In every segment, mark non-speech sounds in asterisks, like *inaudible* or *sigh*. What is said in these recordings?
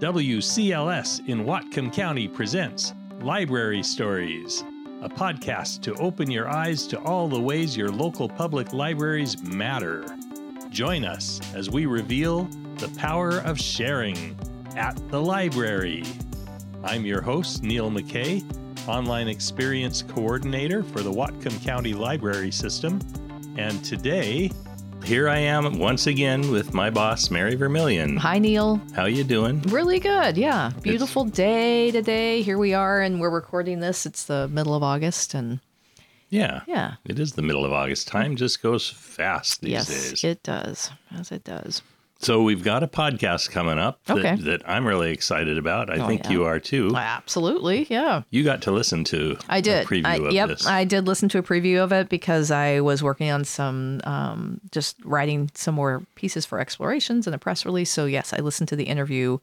WCLS in Whatcom County presents Library Stories, a podcast to open your eyes to all the ways your local public libraries matter. Join us as we reveal the power of sharing at the library. I'm your host, Neil McKay, Online Experience Coordinator for the Whatcom County Library System. And today, here I am once again with my boss, Mary Vermillion. Hi, Neil. How you doing? Really good. Yeah. Beautiful day today. Here we are, and we're recording this. It's the middle of August, and Yeah. yeah. It is the middle of August. Time just goes fast these yes, days. it does. As it does. So we've got a podcast coming up that, Okay. that I'm really excited about. I Oh, think yeah. you are too. Absolutely. Yeah. You got to listen to I did. preview I, of yep. this. I did listen to a preview of it because I was working on some, um, just writing some more pieces for explorations and a press release. So, yes, I listened to the interview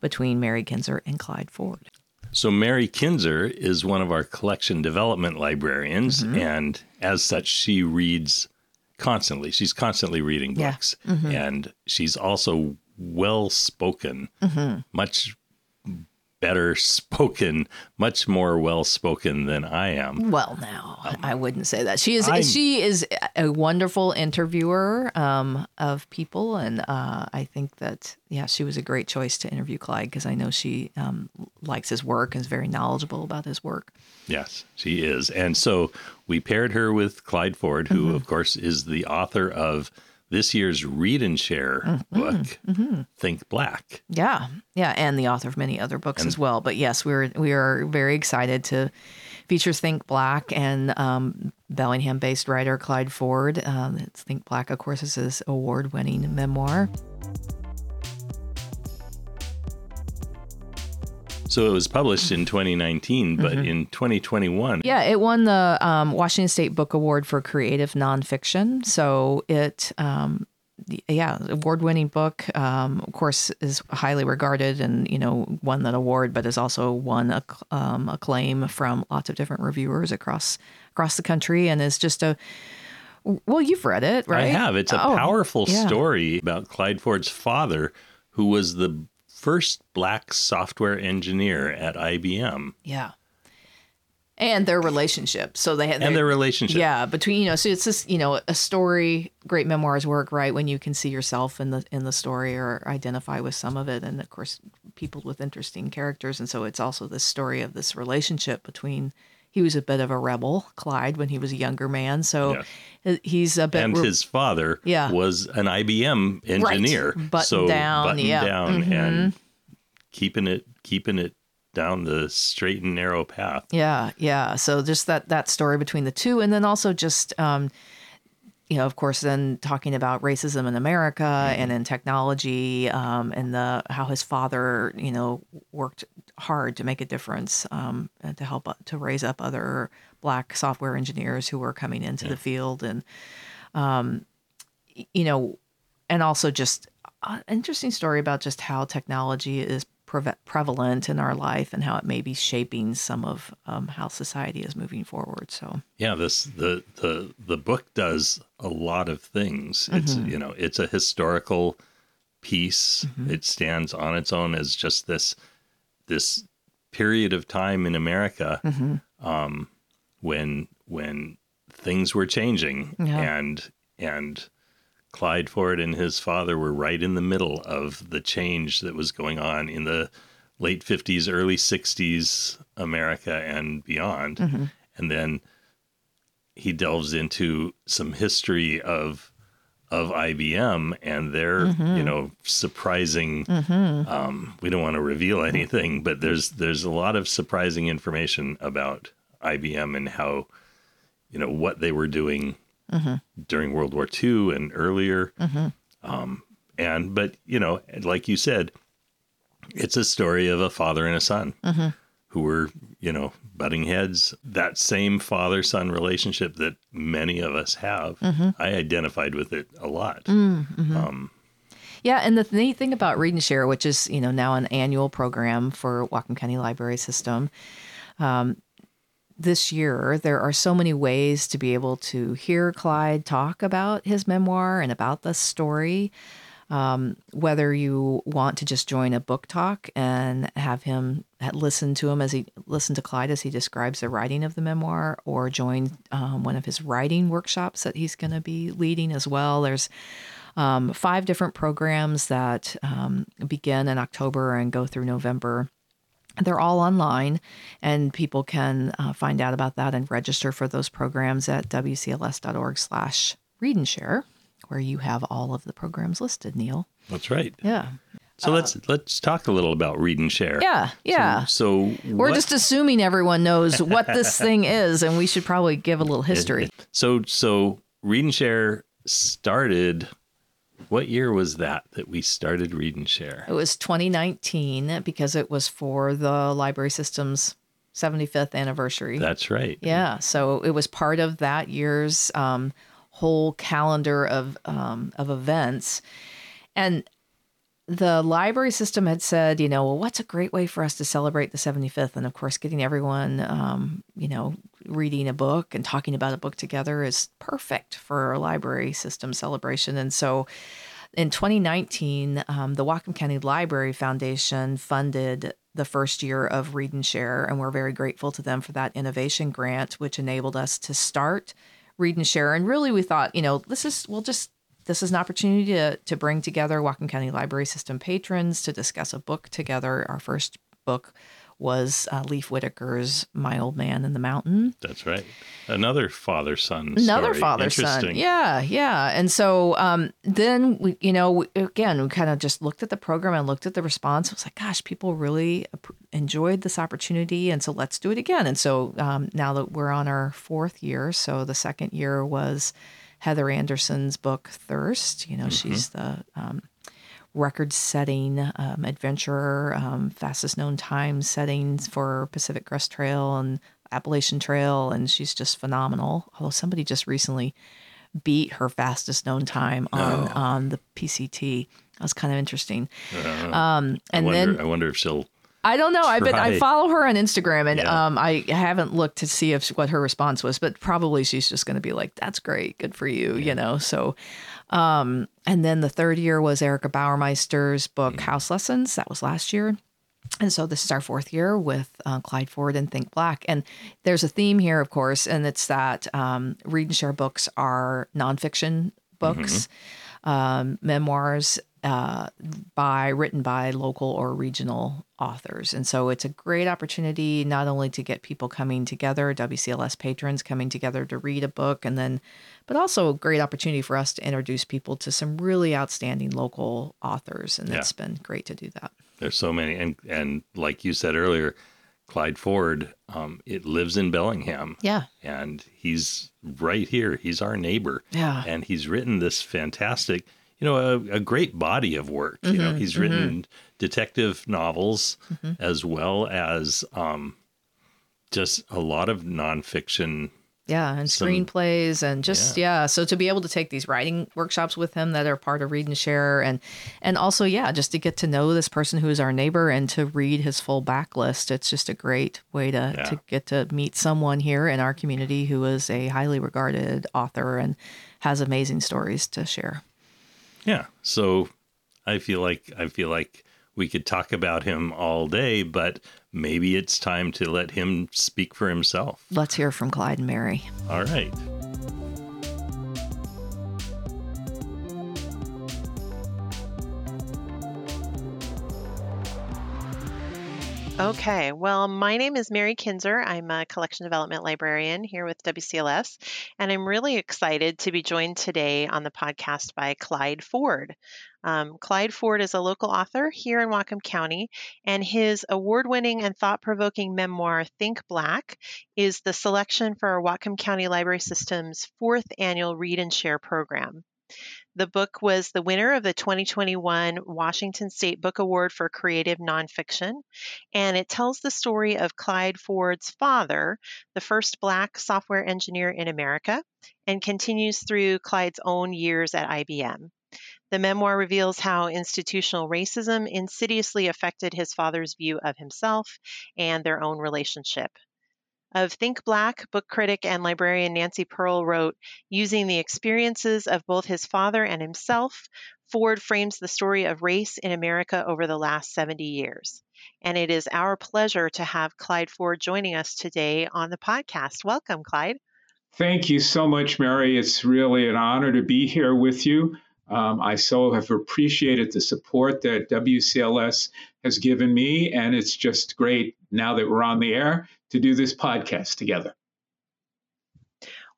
between Mary Kinzer and Clyde Ford. So Mary Kinzer is one of our collection development librarians, Mm-hmm. and as such, she reads constantly. She's constantly reading Yeah. books, Mm-hmm. and she's also well spoken, Mm-hmm. much better spoken, much more well spoken than I am. Well, now I wouldn't say that. She is I'm- she is a wonderful interviewer um, of people, and uh, I think that yeah, she was a great choice to interview Clyde because I know she um, likes his work and is very knowledgeable about his work. Yes, she is. And so we paired her with Clyde Ford, who, Mm-hmm. of course, is the author of this year's Read and Share Mm-hmm. book, Think Black. Yeah, yeah, and the author of many other books as well. But yes, we're we are very excited to feature Think Black and um, Bellingham-based writer Clyde Ford. Um, it's Think Black, of course, is his award-winning memoir. So it was published in 2019, but Mm-hmm. in 2021, Yeah, it won the um, Washington State Book Award for creative nonfiction. So it, um, yeah, award-winning book. Um, of course, is highly regarded and you know won that award, but has also won a um, acclaim from lots of different reviewers across across the country, and is just a. Well, you've read it, right? I have. It's a Oh, powerful yeah. story about Clyde Ford's father, who was the first black software engineer at IBM, Yeah. And their relationship. So they had and their relationship. Yeah, between you know, so it's just you know a story. Great memoirs work right when you can see yourself in the in the story or identify with some of it, and of course, people with interesting characters. And so it's also this story of this relationship between. He was a bit of a rebel, Clyde, when he was a younger man. So he- he's a bit and re- his father Yeah. was an IBM engineer, Buttoned so down, buttoned yeah. down Mhm. and keeping it keeping it down the straight and narrow path. Yeah, yeah. So just that that story between the two, and then also just um, you know, of course, then talking about racism in America and in technology, um, and the how his father, you know, worked hard to make a difference um, and to help uh, to raise up other black software engineers who were coming into the field, and um, you know, and also just an interesting story about just how technology is preve- prevalent in our life and how it may be shaping some of um, how society is moving forward. So Yeah, this the the the book does a lot of things. It's Mm-hmm. you know it's a historical piece. It stands on its own as just this this period of time in America Mm-hmm. um, when when things were changing Yeah. and and Clyde Ford and his father were right in the middle of the change that was going on in the late 50s, early 60s America and beyond. Mm-hmm. And then he delves into some history of of IBM and their, Mm-hmm. you know, surprising um, we don't want to reveal anything, but there's there's a lot of surprising information about IBM and how you know what they were doing during World War II and earlier. Um, and but you know, like you said, it's a story of a father and a son who were you know butting heads. That same father son relationship that many of us have. I identified with it a lot. Um, Yeah, and the neat thing about Read and Share, which is you know now an annual program for Whatcom County Library System, um, this year there are so many ways to be able to hear Clyde talk about his memoir and about the story. um, whether you want to just join a book talk and have him listen to him as he listen to Clyde as he describes the writing of the memoir, or join um, one of his writing workshops that he's going to be leading as well. There's um, five different programs that um, begin in October and go through November. They're all online, and people can uh, find out about that and register for those programs at wcls.org/slash read and share where you have all of the programs listed, Neil. That's right. Yeah. So uh, let's let's talk a little about read and share. Yeah, yeah. So, so we're what, just assuming everyone knows what this *laughs* thing is, and we should probably give a little history. So so read and share started. What year was that that we started read and share? It was 2019 because it was for the library system's 75th anniversary. That's right. Yeah. So it was part of that year's um, whole calendar of um, of events, and the library system had said, you know, well, what's a great way for us to celebrate the 75th? And of course, getting everyone, um, you know, reading a book and talking about a book together is perfect for a library system celebration. And so in 2019, um, the Whatcom County Library Foundation funded the first year of Read and Share. And we're very grateful to them for that innovation grant, which enabled us to start read and share. And really, we thought, you know, this is we'll just this is an opportunity to to bring together Whatcom County Library System patrons to discuss a book together. Our first book was uh, Leif Whittaker's My Old Man and the Mountain. That's right. Another father son. Another father son. Yeah, yeah. And so um, then we, you know, we, again, we kind of just looked at the program and looked at the response. It was like, gosh, people really enjoyed this opportunity, and so let's do it again. And so um, now that we're on our fourth year, so the second year was Heather Anderson's book Thirst. You know, mm-hmm. she's the um, record setting um, adventurer, um, fastest known time settings for Pacific Crest Trail and Appalachian Trail. And she's just phenomenal. Although somebody just recently beat her fastest known time on, oh. on the PCT. That was kind of interesting. Uh, um, and I wonder, then I wonder if she'll I don't know. I but I follow her on Instagram, and yeah. um, I haven't looked to see if what her response was, but probably she's just going to be like, "That's great, good for you," yeah. you know. So, um, and then the third year was Erica Bauermeister's book mm. House Lessons. That was last year. And so this is our fourth year with uh, Clyde Ford and Think Black. And there's a theme here, of course, and it's that um, read and share books are nonfiction books, mm-hmm. um, memoirs uh, by written by local or regional authors. And so it's a great opportunity not only to get people coming together, WCLS patrons coming together to read a book, and then, but also a great opportunity for us to introduce people to some really outstanding local authors. And yeah. it's been great to do that. There's so many, and and like you said earlier, Clyde Ford, um, it lives in Bellingham. Yeah. And he's right here. He's our neighbor. Yeah. And he's written this fantastic you know, a, a great body of work. Mm-hmm, you know, mm-hmm, he's written mm-hmm. detective novels mm-hmm. as well as um, just a lot of nonfiction. Yeah, and some, screenplays and just yeah. yeah. So to be able to take these writing workshops with him that are part of Read and Share and and also yeah, just to get to know this person who is our neighbor and to read his full backlist. It's just a great way to yeah. to get to meet someone here in our community who is a highly regarded author and has amazing stories to share. Yeah. So I feel like I feel like we could talk about him all day, but maybe it's time to let him speak for himself. Let's hear from Clyde and Mary. All right. Okay, well, my name is Mary Kinzer. I'm a collection development librarian here with WCLS, and I'm really excited to be joined today on the podcast by Clyde Ford. Um, Clyde Ford is a local author here in Whatcom County, and his award winning and thought provoking memoir, Think Black, is the selection for our Whatcom County Library System's fourth annual Read and Share program. The book was the winner of the 2021 Washington State Book Award for Creative Nonfiction, and it tells the story of Clyde Ford's father, the first Black software engineer in America, and continues through Clyde's own years at IBM. The memoir reveals how institutional racism insidiously affected his father's view of himself and their own relationship. Of Think Black, book critic and librarian Nancy Pearl wrote Using the experiences of both his father and himself, Ford frames the story of race in America over the last 70 years. And it is our pleasure to have Clyde Ford joining us today on the podcast. Welcome, Clyde. Thank you so much, Mary. It's really an honor to be here with you. Um, I so have appreciated the support that WCLS has given me, and it's just great now that we're on the air to do this podcast together.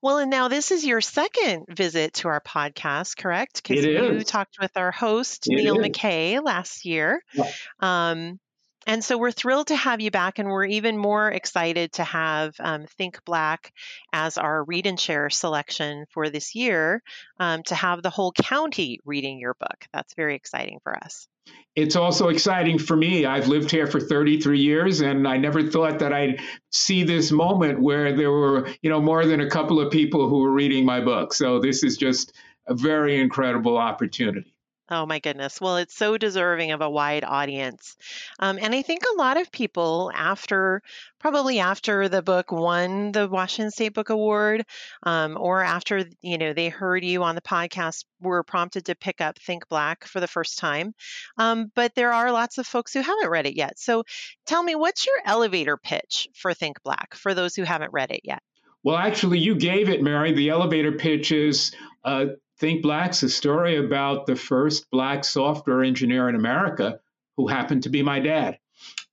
Well, and now this is your second visit to our podcast, correct? Because you talked with our host, it Neil is. McKay, last year. Yeah. Um, and so we're thrilled to have you back, and we're even more excited to have um, Think Black as our read and share selection for this year um, to have the whole county reading your book. That's very exciting for us. It's also exciting for me. I've lived here for 33 years, and I never thought that I'd see this moment where there were, you know, more than a couple of people who were reading my book. So this is just a very incredible opportunity. Oh my goodness. Well, it's so deserving of a wide audience. Um, and I think a lot of people, after probably after the book won the Washington State Book Award, um, or after you know they heard you on the podcast, were prompted to pick up Think Black for the first time. Um, but there are lots of folks who haven't read it yet. So, tell me, what's your elevator pitch for Think Black for those who haven't read it yet? Well, actually, you gave it, Mary. The elevator pitch is uh, Think Black's a story about the first black software engineer in America who happened to be my dad.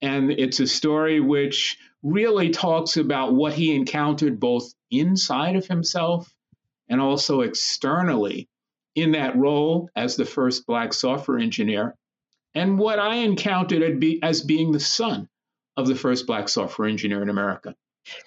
And it's a story which really talks about what he encountered both inside of himself and also externally in that role as the first black software engineer, and what I encountered as being the son of the first black software engineer in America.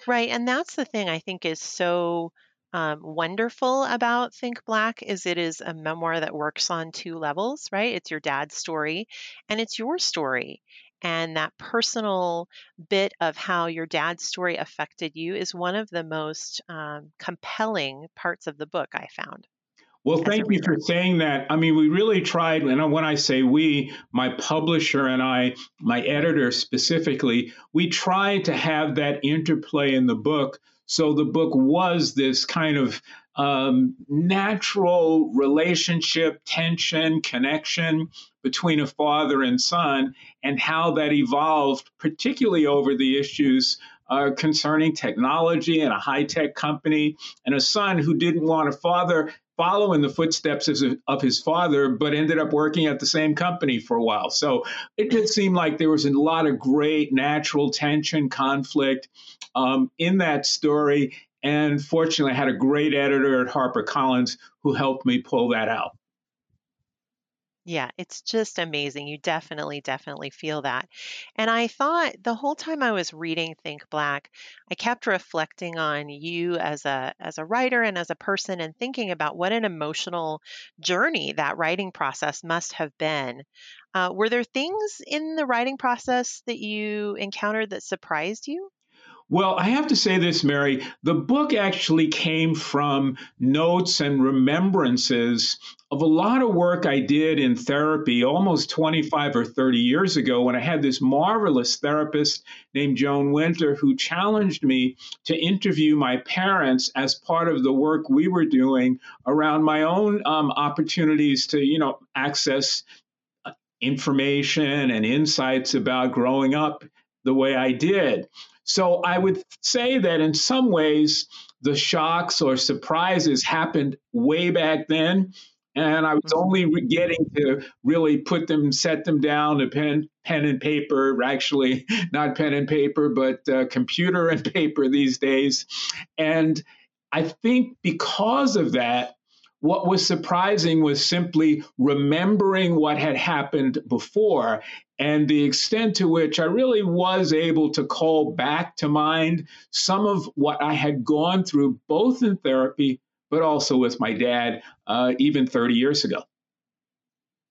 Right. And that's the thing I think is so um, wonderful about Think Black is it is a memoir that works on two levels, right? It's your dad's story and it's your story. And that personal bit of how your dad's story affected you is one of the most um, compelling parts of the book I found. Well, thank you for saying that. I mean, we really tried, and when I say we, my publisher and I, my editor specifically, we tried to have that interplay in the book so the book was this kind of um, natural relationship, tension, connection between a father and son, and how that evolved, particularly over the issues uh, concerning technology and a high tech company, and a son who didn't want a father follow in the footsteps of, his father, but ended up working at the same company for a while. So it did seem like there was a lot of great natural tension, conflict um, in that story. And fortunately, I had a great editor at HarperCollins who helped me pull that out. Yeah, it's just amazing. You definitely, definitely feel that. And I thought the whole time I was reading Think Black, I kept reflecting on you as a as a writer and as a person and thinking about what an emotional journey that writing process must have been. Uh, were there things in the writing process that you encountered that surprised you? Well, I have to say this, Mary. The book actually came from notes and remembrances of a lot of work I did in therapy almost 25 or 30 years ago when I had this marvelous therapist named Joan Winter who challenged me to interview my parents as part of the work we were doing around my own um, opportunities to, you know, access uh, information and insights about growing up the way I did. So I would say that in some ways, the shocks or surprises happened way back then. And I was mm-hmm. only getting to really put them, set them down to pen, pen and paper, actually, *laughs* not pen and paper, but uh, computer and *laughs* paper these days. And I think because of that, what was surprising was simply remembering what had happened before and the extent to which I really was able to call back to mind some of what I had gone through, both in therapy, but also with my dad, uh, even 30 years ago.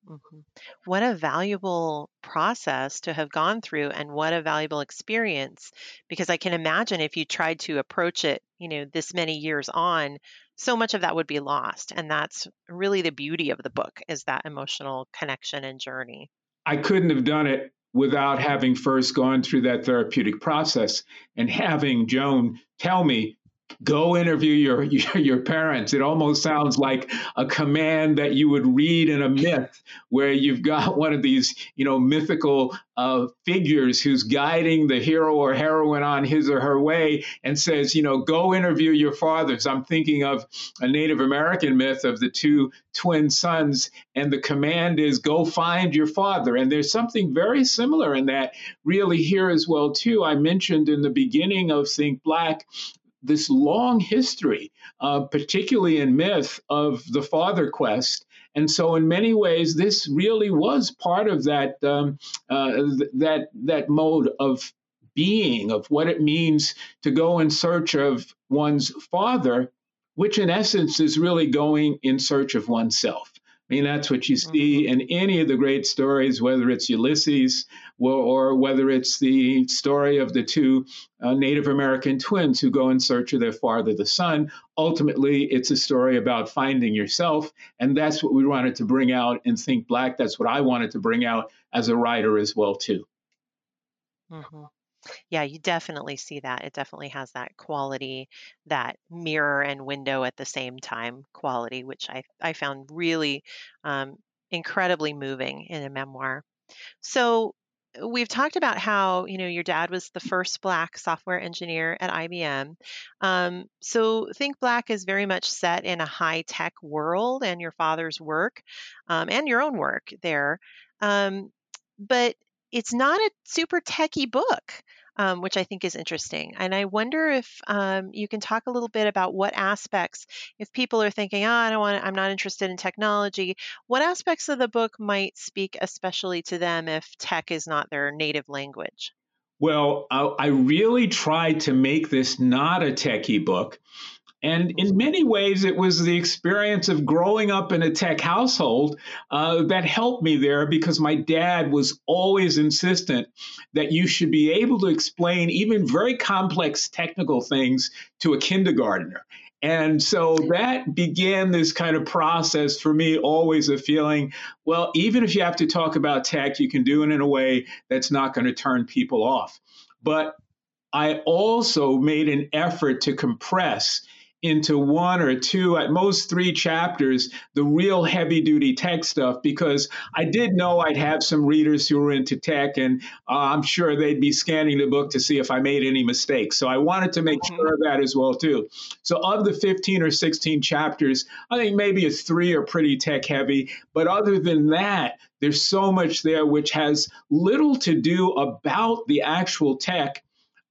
Mm-hmm. What a valuable process to have gone through, and what a valuable experience. Because I can imagine if you tried to approach it, you know, this many years on, so much of that would be lost. And that's really the beauty of the book is that emotional connection and journey. I couldn't have done it without having first gone through that therapeutic process and having Joan tell me, go interview your, your, *laughs* your parents. It almost sounds like a command that you would read in a myth where you've got one of these you know mythical uh, figures who's guiding the hero or heroine on his or her way and says you know go interview your fathers. I'm thinking of a native american myth of the two twin sons and the command is go find your father. And there's something very similar in that really here as well too. I mentioned in the beginning of think black this long history, uh, particularly in myth, of the father quest. And so, in many ways, this really was part of that um, uh, th- that that mode of being, of what it means to go in search of one's father, which in essence is really going in search of oneself. I mean, that's what you see mm-hmm. in any of the great stories, whether it's Ulysses or, or whether it's the story of the two uh, Native American twins who go in search of their father, the sun. Ultimately, it's a story about finding yourself. And that's what we wanted to bring out in Think Black. That's what I wanted to bring out as a writer as well, too. Mm-hmm. Yeah, you definitely see that. It definitely has that quality, that mirror and window at the same time quality, which I, I found really um, incredibly moving in a memoir. So we've talked about how you know your dad was the first black software engineer at IBM. Um, so Think Black is very much set in a high tech world, and your father's work um, and your own work there. Um, but it's not a super techy book um, which I think is interesting. And I wonder if um, you can talk a little bit about what aspects, if people are thinking, oh, I don't want, I'm not interested in technology, what aspects of the book might speak especially to them if tech is not their native language? Well, I, I really tried to make this not a techie book. And in many ways, it was the experience of growing up in a tech household uh, that helped me there because my dad was always insistent that you should be able to explain even very complex technical things to a kindergartner. And so that began this kind of process for me, always a feeling, well, even if you have to talk about tech, you can do it in a way that's not going to turn people off. But I also made an effort to compress into one or two, at most three chapters, the real heavy duty tech stuff, because I did know I'd have some readers who were into tech, and uh, I'm sure they'd be scanning the book to see if I made any mistakes. So I wanted to make mm-hmm. sure of that as well, too. So of the 15 or 16 chapters, I think maybe a three are pretty tech heavy. But other than that, there's so much there which has little to do about the actual tech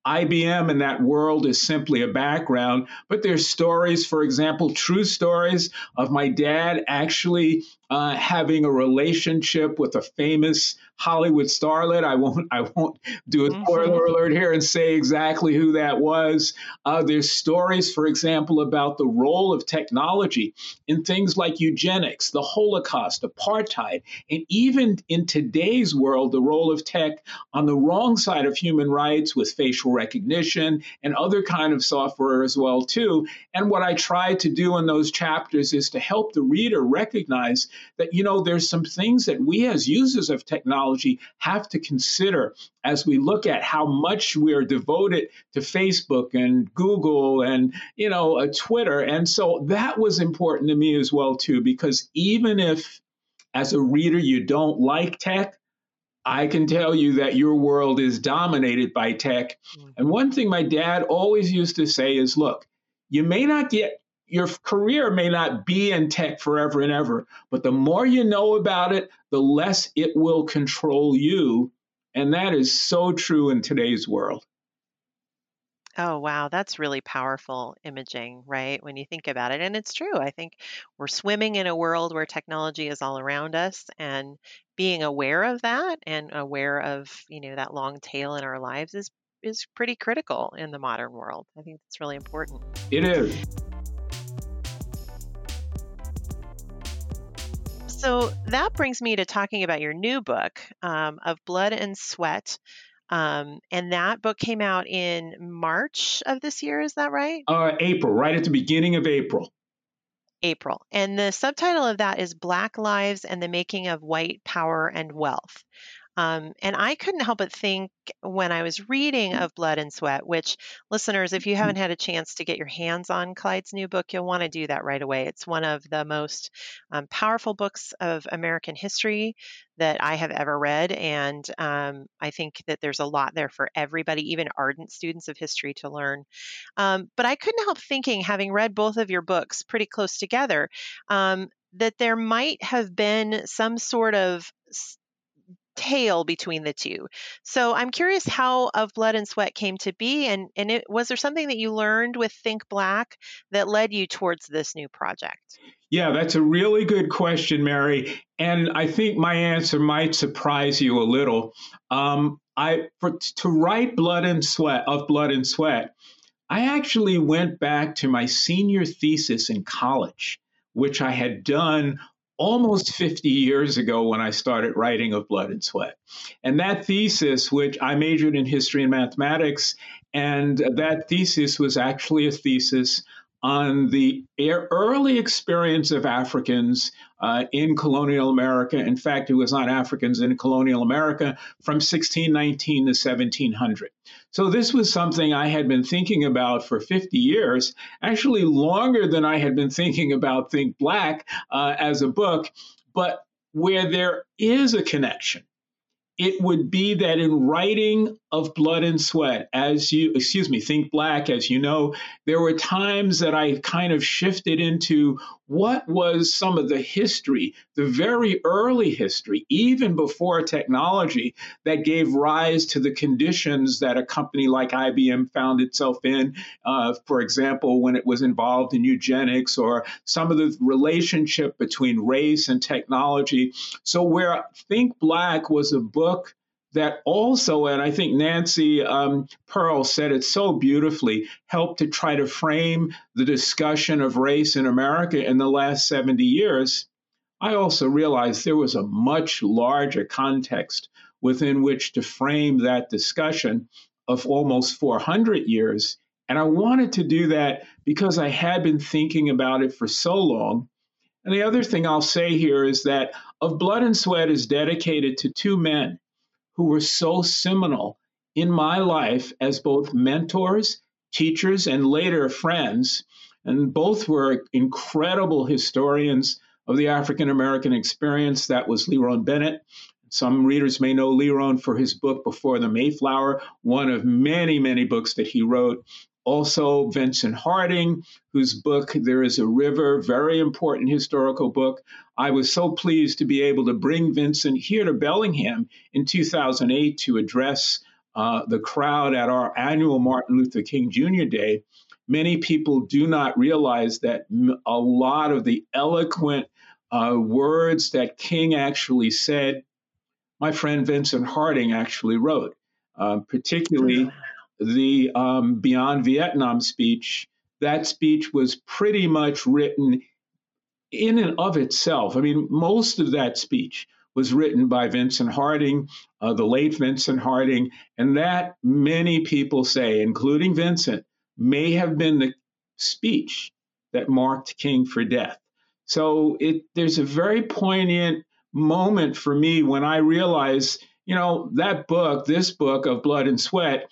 IBM in that world is simply a background, but there's stories, for example, true stories of my dad actually uh, having a relationship with a famous Hollywood starlet. I won't I won't do a mm-hmm. spoiler alert here and say exactly who that was. Uh, there's stories, for example, about the role of technology in things like eugenics, the Holocaust, apartheid, and even in today's world, the role of tech on the wrong side of human rights with facial recognition and other kind of software as well too. And what I try to do in those chapters is to help the reader recognize that, you know, there's some things that we as users of technology have to consider as we look at how much we are devoted to Facebook and Google and, you know, uh, Twitter. And so that was important to me as well, too, because even if as a reader you don't like tech, I can tell you that your world is dominated by tech. Mm-hmm. And one thing my dad always used to say is look, you may not get your career may not be in tech forever and ever, but the more you know about it, the less it will control you. And that is so true in today's world. Oh, wow. That's really powerful imaging, right? When you think about it. And it's true. I think we're swimming in a world where technology is all around us and being aware of that and aware of, you know, that long tail in our lives is is pretty critical in the modern world. I think it's really important. It is. So that brings me to talking about your new book um, of Blood and Sweat. Um, and that book came out in March of this year. Is that right? Uh, April, right at the beginning of April. April. And the subtitle of that is Black Lives and the Making of White Power and Wealth. Um, and I couldn't help but think when I was reading of Blood and Sweat, which listeners, if you haven't had a chance to get your hands on Clyde's new book, you'll want to do that right away. It's one of the most um, powerful books of American history that I have ever read. And um, I think that there's a lot there for everybody, even ardent students of history, to learn. Um, but I couldn't help thinking, having read both of your books pretty close together, um, that there might have been some sort of tale between the two. So I'm curious how Of Blood and Sweat came to be, and and it, was there something that you learned with Think Black that led you towards this new project? Yeah, that's a really good question, Mary, and I think my answer might surprise you a little. Um, I for, to write Blood and Sweat of Blood and Sweat, I actually went back to my senior thesis in college, which I had done almost 50 years ago when I started writing of Blood and Sweat. And that thesis, which I majored in history and mathematics, and that thesis was actually a thesis on the early experience of Africans uh, in colonial America. In fact, it was on Africans in colonial America from 1619 to 1700. So this was something I had been thinking about for 50 years, actually longer than I had been thinking about Think Black uh, as a book, but where there is a connection it would be that in writing of blood and sweat. As you excuse me think black as you know there were times that i kind of shifted into what was some of the history the very early history even before technology that gave rise to the conditions that a company like ibm found itself in. Uh, for example when it was involved in eugenics or some of the relationship between race and technology. So where think black was a book that also, and I think Nancy um, Pearl said it so beautifully, helped to try to frame the discussion of race in America in the last 70 years. I also realized there was a much larger context within which to frame that discussion of almost 400 years. And I wanted to do that because I had been thinking about it for so long. And the other thing I'll say here is that Of Blood and Sweat is dedicated to two men who were so seminal in my life as both mentors, teachers, and later friends. And both were incredible historians of the African American experience. That was Lerone Bennett. Some readers may know Lerone for his book Before the Mayflower, one of many, many books that he wrote. Also, Vincent Harding, whose book, There is a River, very important historical book. I was so pleased to be able to bring Vincent here to Bellingham in 2008 to address uh, the crowd at our annual Martin Luther King Jr. Day. Many people do not realize that a lot of the eloquent uh, words that King actually said, my friend Vincent Harding actually wrote, uh, particularly the um, Beyond Vietnam speech, that speech was pretty much written in and of itself. I mean, most of that speech was written by Vincent Harding, uh, the late Vincent Harding, and that many people say, including Vincent, may have been the speech that marked King for death. So it, there's a very poignant moment for me when I realize, you know, that book, this book of Blood and Sweat,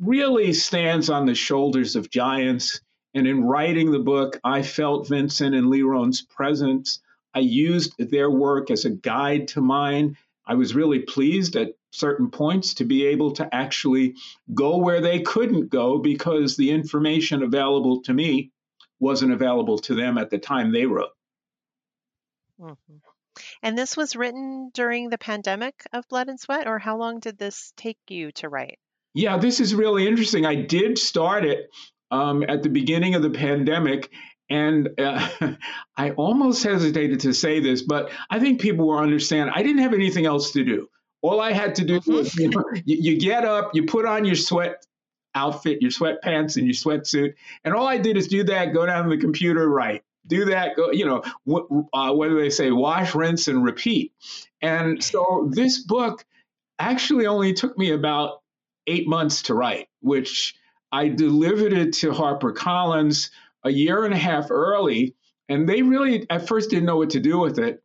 really stands on the shoulders of giants. And in writing the book, I felt Vincent and Lerone's presence. I used their work as a guide to mine. I was really pleased at certain points to be able to actually go where they couldn't go because the information available to me wasn't available to them at the time they wrote. Mm-hmm. And this was written during the pandemic of Blood and Sweat, or how long did this take you to write? Yeah, this is really interesting. I did start it um, at the beginning of the pandemic. And uh, *laughs* I almost hesitated to say this, but I think people will understand. I didn't have anything else to do. All I had to do mm-hmm. was, you, know, *laughs* you, you get up, you put on your sweat outfit, your sweatpants, and your sweatsuit, and all I did is do that. Go down to the computer, write, do that. Go, you know, uh, what do they say? Wash, rinse, and repeat. And so this book actually only took me about eight months to write, which I delivered it to HarperCollins a year and a half early. And they really, at first, didn't know what to do with it.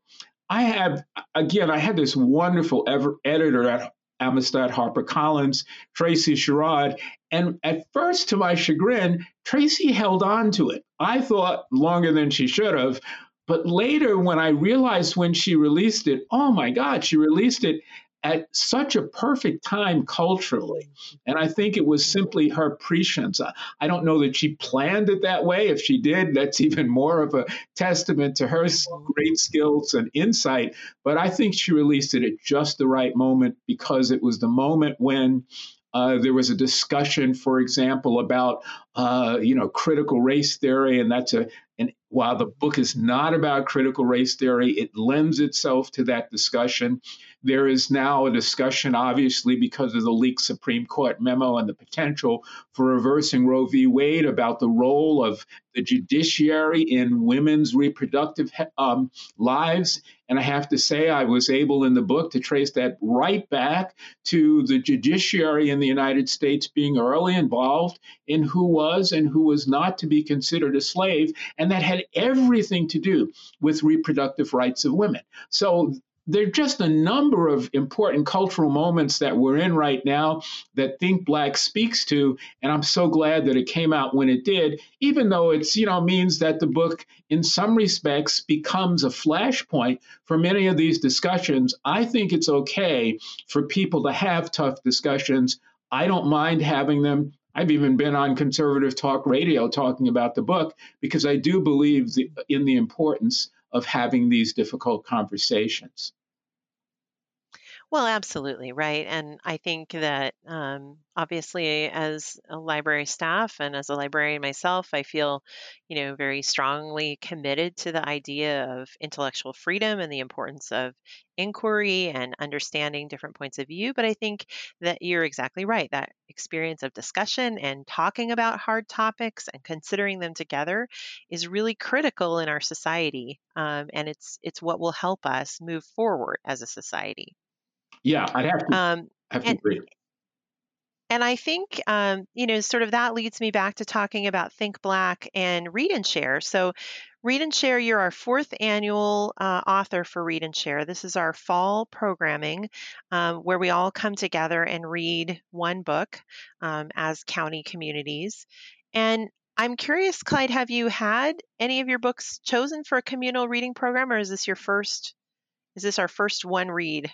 I have, again, I had this wonderful editor at Amistad HarperCollins, Tracy Sherrod. And at first, to my chagrin, Tracy held on to it. I thought longer than she should have. But later, when I realized when she released it, oh my God, she released it at such a perfect time culturally. And I think it was simply her prescience. I don't know that she planned it that way. If she did, that's *laughs* even more of a testament to her great skills and insight. But I think she released it at just the right moment because it was the moment when uh, there was a discussion, for example, about uh, you know critical race theory, and that's a and while the book is not about critical race theory, it lends itself to that discussion. There is now a discussion, obviously, because of the leaked Supreme Court memo and the potential for reversing Roe v. Wade about the role of the judiciary in women's reproductive um, lives. And I have to say, I was able in the book to trace that right back to the judiciary in the United States being early involved in who was and who was not to be considered a slave. And that had everything to do with reproductive rights of women. So there are just a number of important cultural moments that we're in right now that Think Black speaks to, and I'm so glad that it came out when it did, even though it's, you know, means that the book in some respects becomes a flashpoint for many of these discussions. I think it's okay for people to have tough discussions. I don't mind having them. I've even been on conservative talk radio talking about the book because I do believe the, in the importance of having these difficult conversations. Well, absolutely, right. And I think that um, obviously, as a library staff and as a librarian myself, I feel, you know, very strongly committed to the idea of intellectual freedom and the importance of inquiry and understanding different points of view. But I think that you're exactly right. That experience of discussion and talking about hard topics and considering them together is really critical in our society, um, and it's it's what will help us move forward as a society. Yeah, I'd have to, um, have to and, agree. And I think, um, you know, sort of that leads me back to talking about Think Black and Read and Share. So, Read and Share, you're our fourth annual uh, author for Read and Share. This is our fall programming um, where we all come together and read one book um, as county communities. And I'm curious, Clyde, have you had any of your books chosen for a communal reading program, or is this your first? Is this our first one read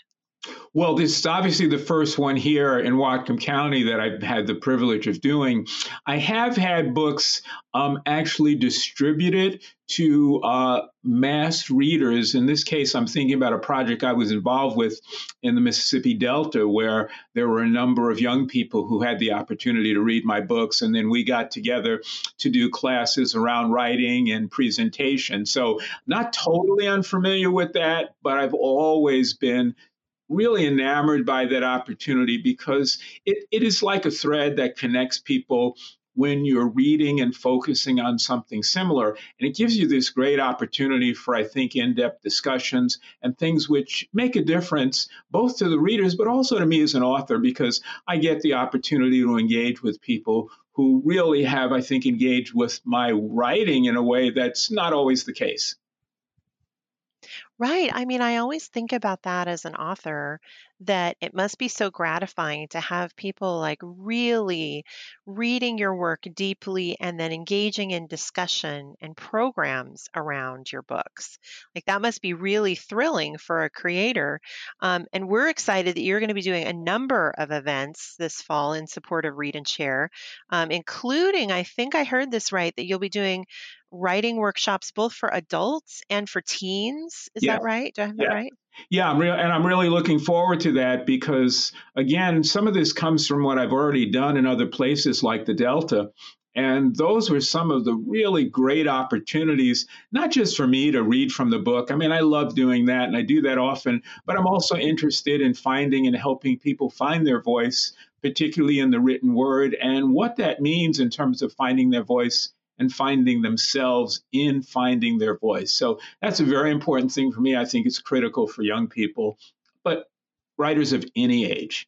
well, this is obviously the first one here in Whatcom County that I've had the privilege of doing. I have had books um, actually distributed to uh, mass readers. In this case, I'm thinking about a project I was involved with in the Mississippi Delta, where there were a number of young people who had the opportunity to read my books. And then we got together to do classes around writing and presentation. So, not totally unfamiliar with that, but I've always been really enamored by that opportunity because it, it is like a thread that connects people when you're reading and focusing on something similar. And it gives you this great opportunity for, I think, in depth discussions and things which make a difference both to the readers, but also to me as an author, because I get the opportunity to engage with people who really have, I think, engaged with my writing in a way that's not always the case. Right. I mean, I always think about that as an author that it must be so gratifying to have people like really reading your work deeply and then engaging in discussion and programs around your books. Like that must be really thrilling for a creator. Um, and we're excited that you're going to be doing a number of events this fall in support of Read and Share, um, including, I think I heard this right, that you'll be doing writing workshops both for adults and for teens. Is yeah. that right? Do I have yeah. that right? Yeah, I'm real, and I'm really looking forward to that because again, some of this comes from what I've already done in other places like the Delta. And those were some of the really great opportunities, not just for me to read from the book. I mean, I love doing that and I do that often, but I'm also interested in finding and helping people find their voice, particularly in the written word, and what that means in terms of finding their voice and finding themselves in finding their voice. So that's a very important thing for me. I think it's critical for young people, but writers of any age.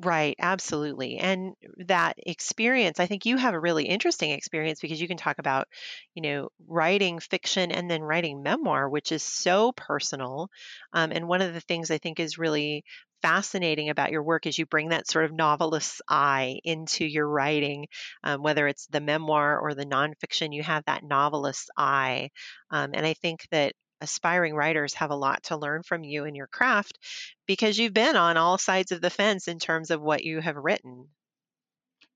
Right, absolutely. And that experience, I think you have a really interesting experience because you can talk about, you know, writing fiction and then writing memoir, which is so personal. Um, and one of the things I think is really fascinating about your work is you bring that sort of novelist's eye into your writing, um, whether it's the memoir or the nonfiction, you have that novelist's eye. Um, and I think that aspiring writers have a lot to learn from you in your craft because you've been on all sides of the fence in terms of what you have written.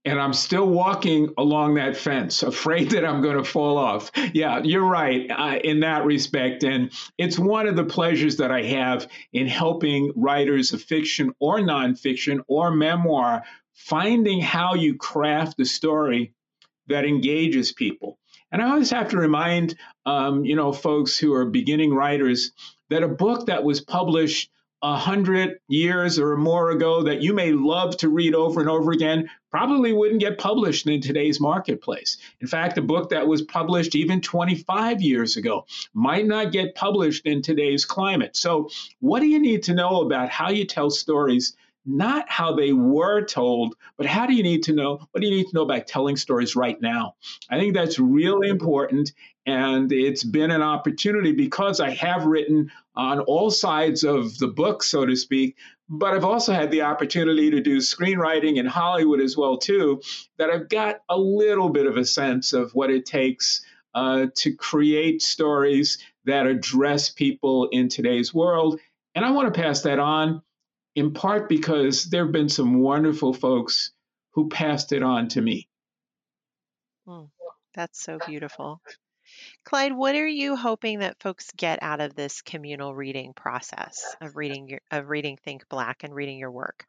And I'm still walking along that fence, afraid that I'm going to fall off. Yeah, you're right uh, in that respect. And it's one of the pleasures that I have in helping writers of fiction or nonfiction or memoir finding how you craft a story that engages people. And I always have to remind, um, you know, folks who are beginning writers that a book that was published a hundred years or more ago that you may love to read over and over again probably wouldn't get published in today's marketplace. In fact, a book that was published even 25 years ago might not get published in today's climate. So, what do you need to know about how you tell stories not how they were told, but how do you need to know? What do you need to know about telling stories right now? I think that's really important. And it's been an opportunity because I have written on all sides of the book, so to speak, but I've also had the opportunity to do screenwriting in Hollywood as well too. That I've got a little bit of a sense of what it takes uh, to create stories that address people in today's world, and I want to pass that on in part because there have been some wonderful folks who passed it on to me. Mm, that's so beautiful. Clyde, what are you hoping that folks get out of this communal reading process of reading your of reading Think Black and reading your work?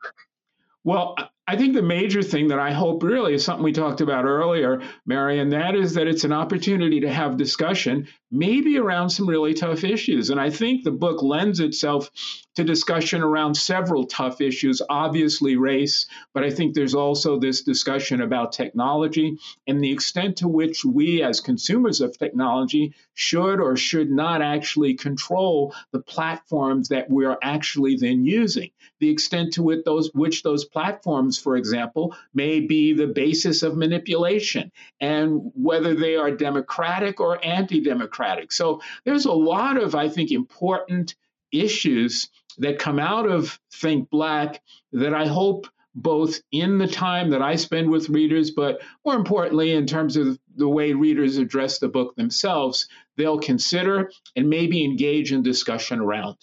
Well, I think the major thing that I hope really is something we talked about earlier, Mary, and that is that it's an opportunity to have discussion, maybe around some really tough issues. And I think the book lends itself to discussion around several tough issues, obviously race, but I think there's also this discussion about technology and the extent to which we, as consumers of technology, should or should not actually control the platforms that we're actually then using, the extent to which those, which those platforms, for example, may be the basis of manipulation, and whether they are democratic or anti democratic. So there's a lot of, I think, important issues that come out of Think Black that I hope both in the time that I spend with readers, but more importantly, in terms of the way readers address the book themselves, they'll consider and maybe engage in discussion around.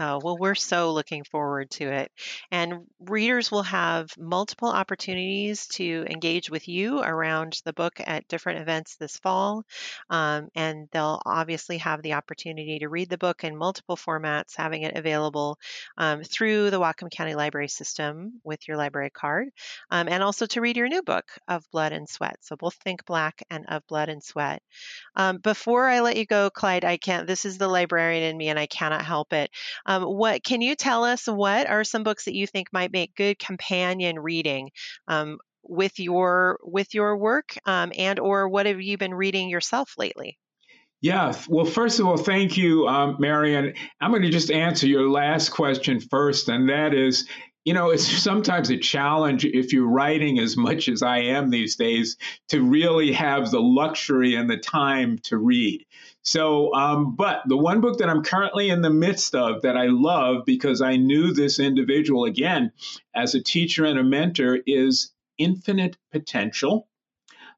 Oh, well, we're so looking forward to it. And readers will have multiple opportunities to engage with you around the book at different events this fall. Um, and they'll obviously have the opportunity to read the book in multiple formats, having it available um, through the Whatcom County Library System with your library card, um, and also to read your new book, Of Blood and Sweat. So both Think Black and Of Blood and Sweat. Um, before I let you go, Clyde, I can't, this is the librarian in me and I cannot help it. Um, what can you tell us? What are some books that you think might make good companion reading um, with your with your work, um, and or what have you been reading yourself lately? Yeah. Well, first of all, thank you, um, Marion. I'm going to just answer your last question first, and that is, you know, it's *laughs* sometimes a challenge if you're writing as much as I am these days to really have the luxury and the time to read. So, um, but the one book that I'm currently in the midst of that I love because I knew this individual again as a teacher and a mentor is Infinite Potential.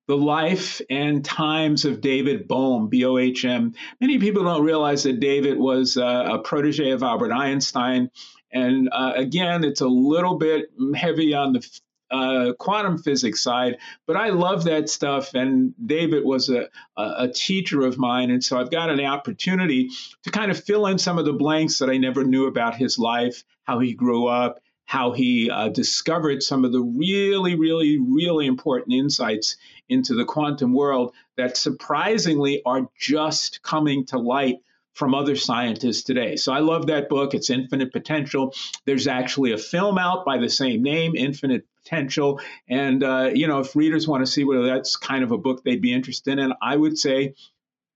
The Life and Times of David Bohm, B O H M. Many people don't realize that David was uh, a protege of Albert Einstein. And uh, again, it's a little bit heavy on the uh, quantum physics side, but I love that stuff. And David was a, a, teacher of mine. And so I've got an opportunity to kind of fill in some of the blanks that I never knew about his life, how he grew up, how he uh, discovered some of the really, really, really important insights into the quantum world that surprisingly are just coming to light from other scientists today. So I love that book. It's Infinite Potential. There's actually a film out by the same name, Infinite Potential. And, uh, you know, if readers want to see whether that's kind of a book they'd be interested in, I would say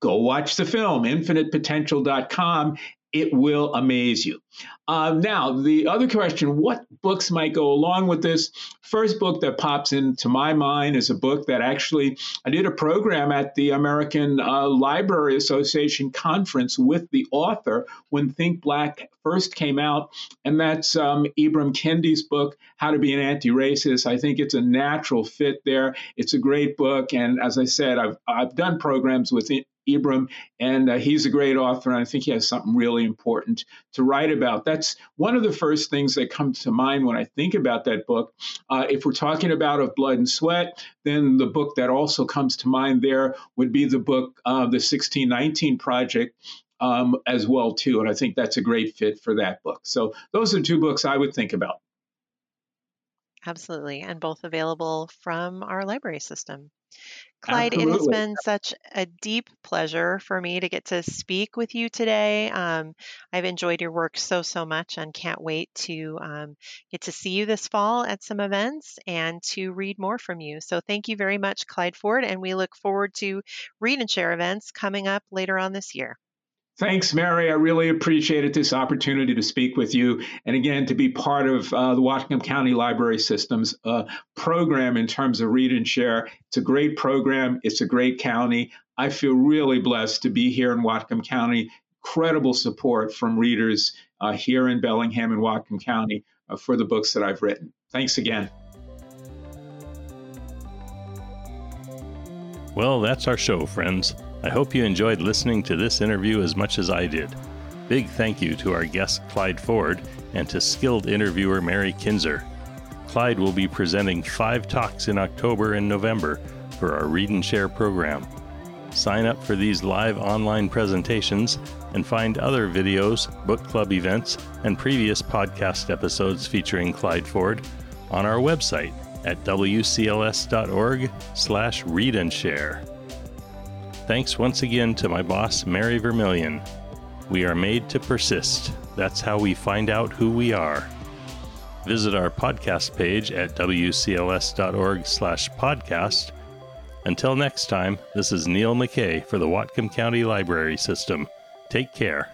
go watch the film, infinitepotential.com. It will amaze you. Uh, now, the other question what books might go along with this? First book that pops into my mind is a book that actually I did a program at the American uh, Library Association conference with the author when Think Black first came out, and that's um, Ibram Kendi's book, How to Be an Anti Racist. I think it's a natural fit there. It's a great book, and as I said, I've, I've done programs with Ibram, and uh, he's a great author, and I think he has something really important to write about. That's one of the first things that comes to mind when I think about that book. Uh, if we're talking about Of Blood and Sweat, then the book that also comes to mind there would be the book, uh, The 1619 Project, um, as well too, and I think that's a great fit for that book. So those are two books I would think about. Absolutely, and both available from our library system. Clyde, it has been such a deep pleasure for me to get to speak with you today. Um, I've enjoyed your work so, so much and can't wait to um, get to see you this fall at some events and to read more from you. So, thank you very much, Clyde Ford, and we look forward to read and share events coming up later on this year. Thanks, Mary. I really appreciated this opportunity to speak with you and again to be part of uh, the Whatcom County Library System's uh, program in terms of read and share. It's a great program, it's a great county. I feel really blessed to be here in Whatcom County. Incredible support from readers uh, here in Bellingham and Whatcom County uh, for the books that I've written. Thanks again. Well, that's our show, friends. I hope you enjoyed listening to this interview as much as I did. Big thank you to our guest Clyde Ford and to skilled interviewer Mary Kinzer. Clyde will be presenting five talks in October and November for our Read and Share program. Sign up for these live online presentations and find other videos, book club events, and previous podcast episodes featuring Clyde Ford on our website at wcls.org slash read and share. Thanks once again to my boss, Mary Vermillion. We are made to persist. That's how we find out who we are. Visit our podcast page at wcls.org slash podcast. Until next time, this is Neil McKay for the Whatcom County Library System. Take care.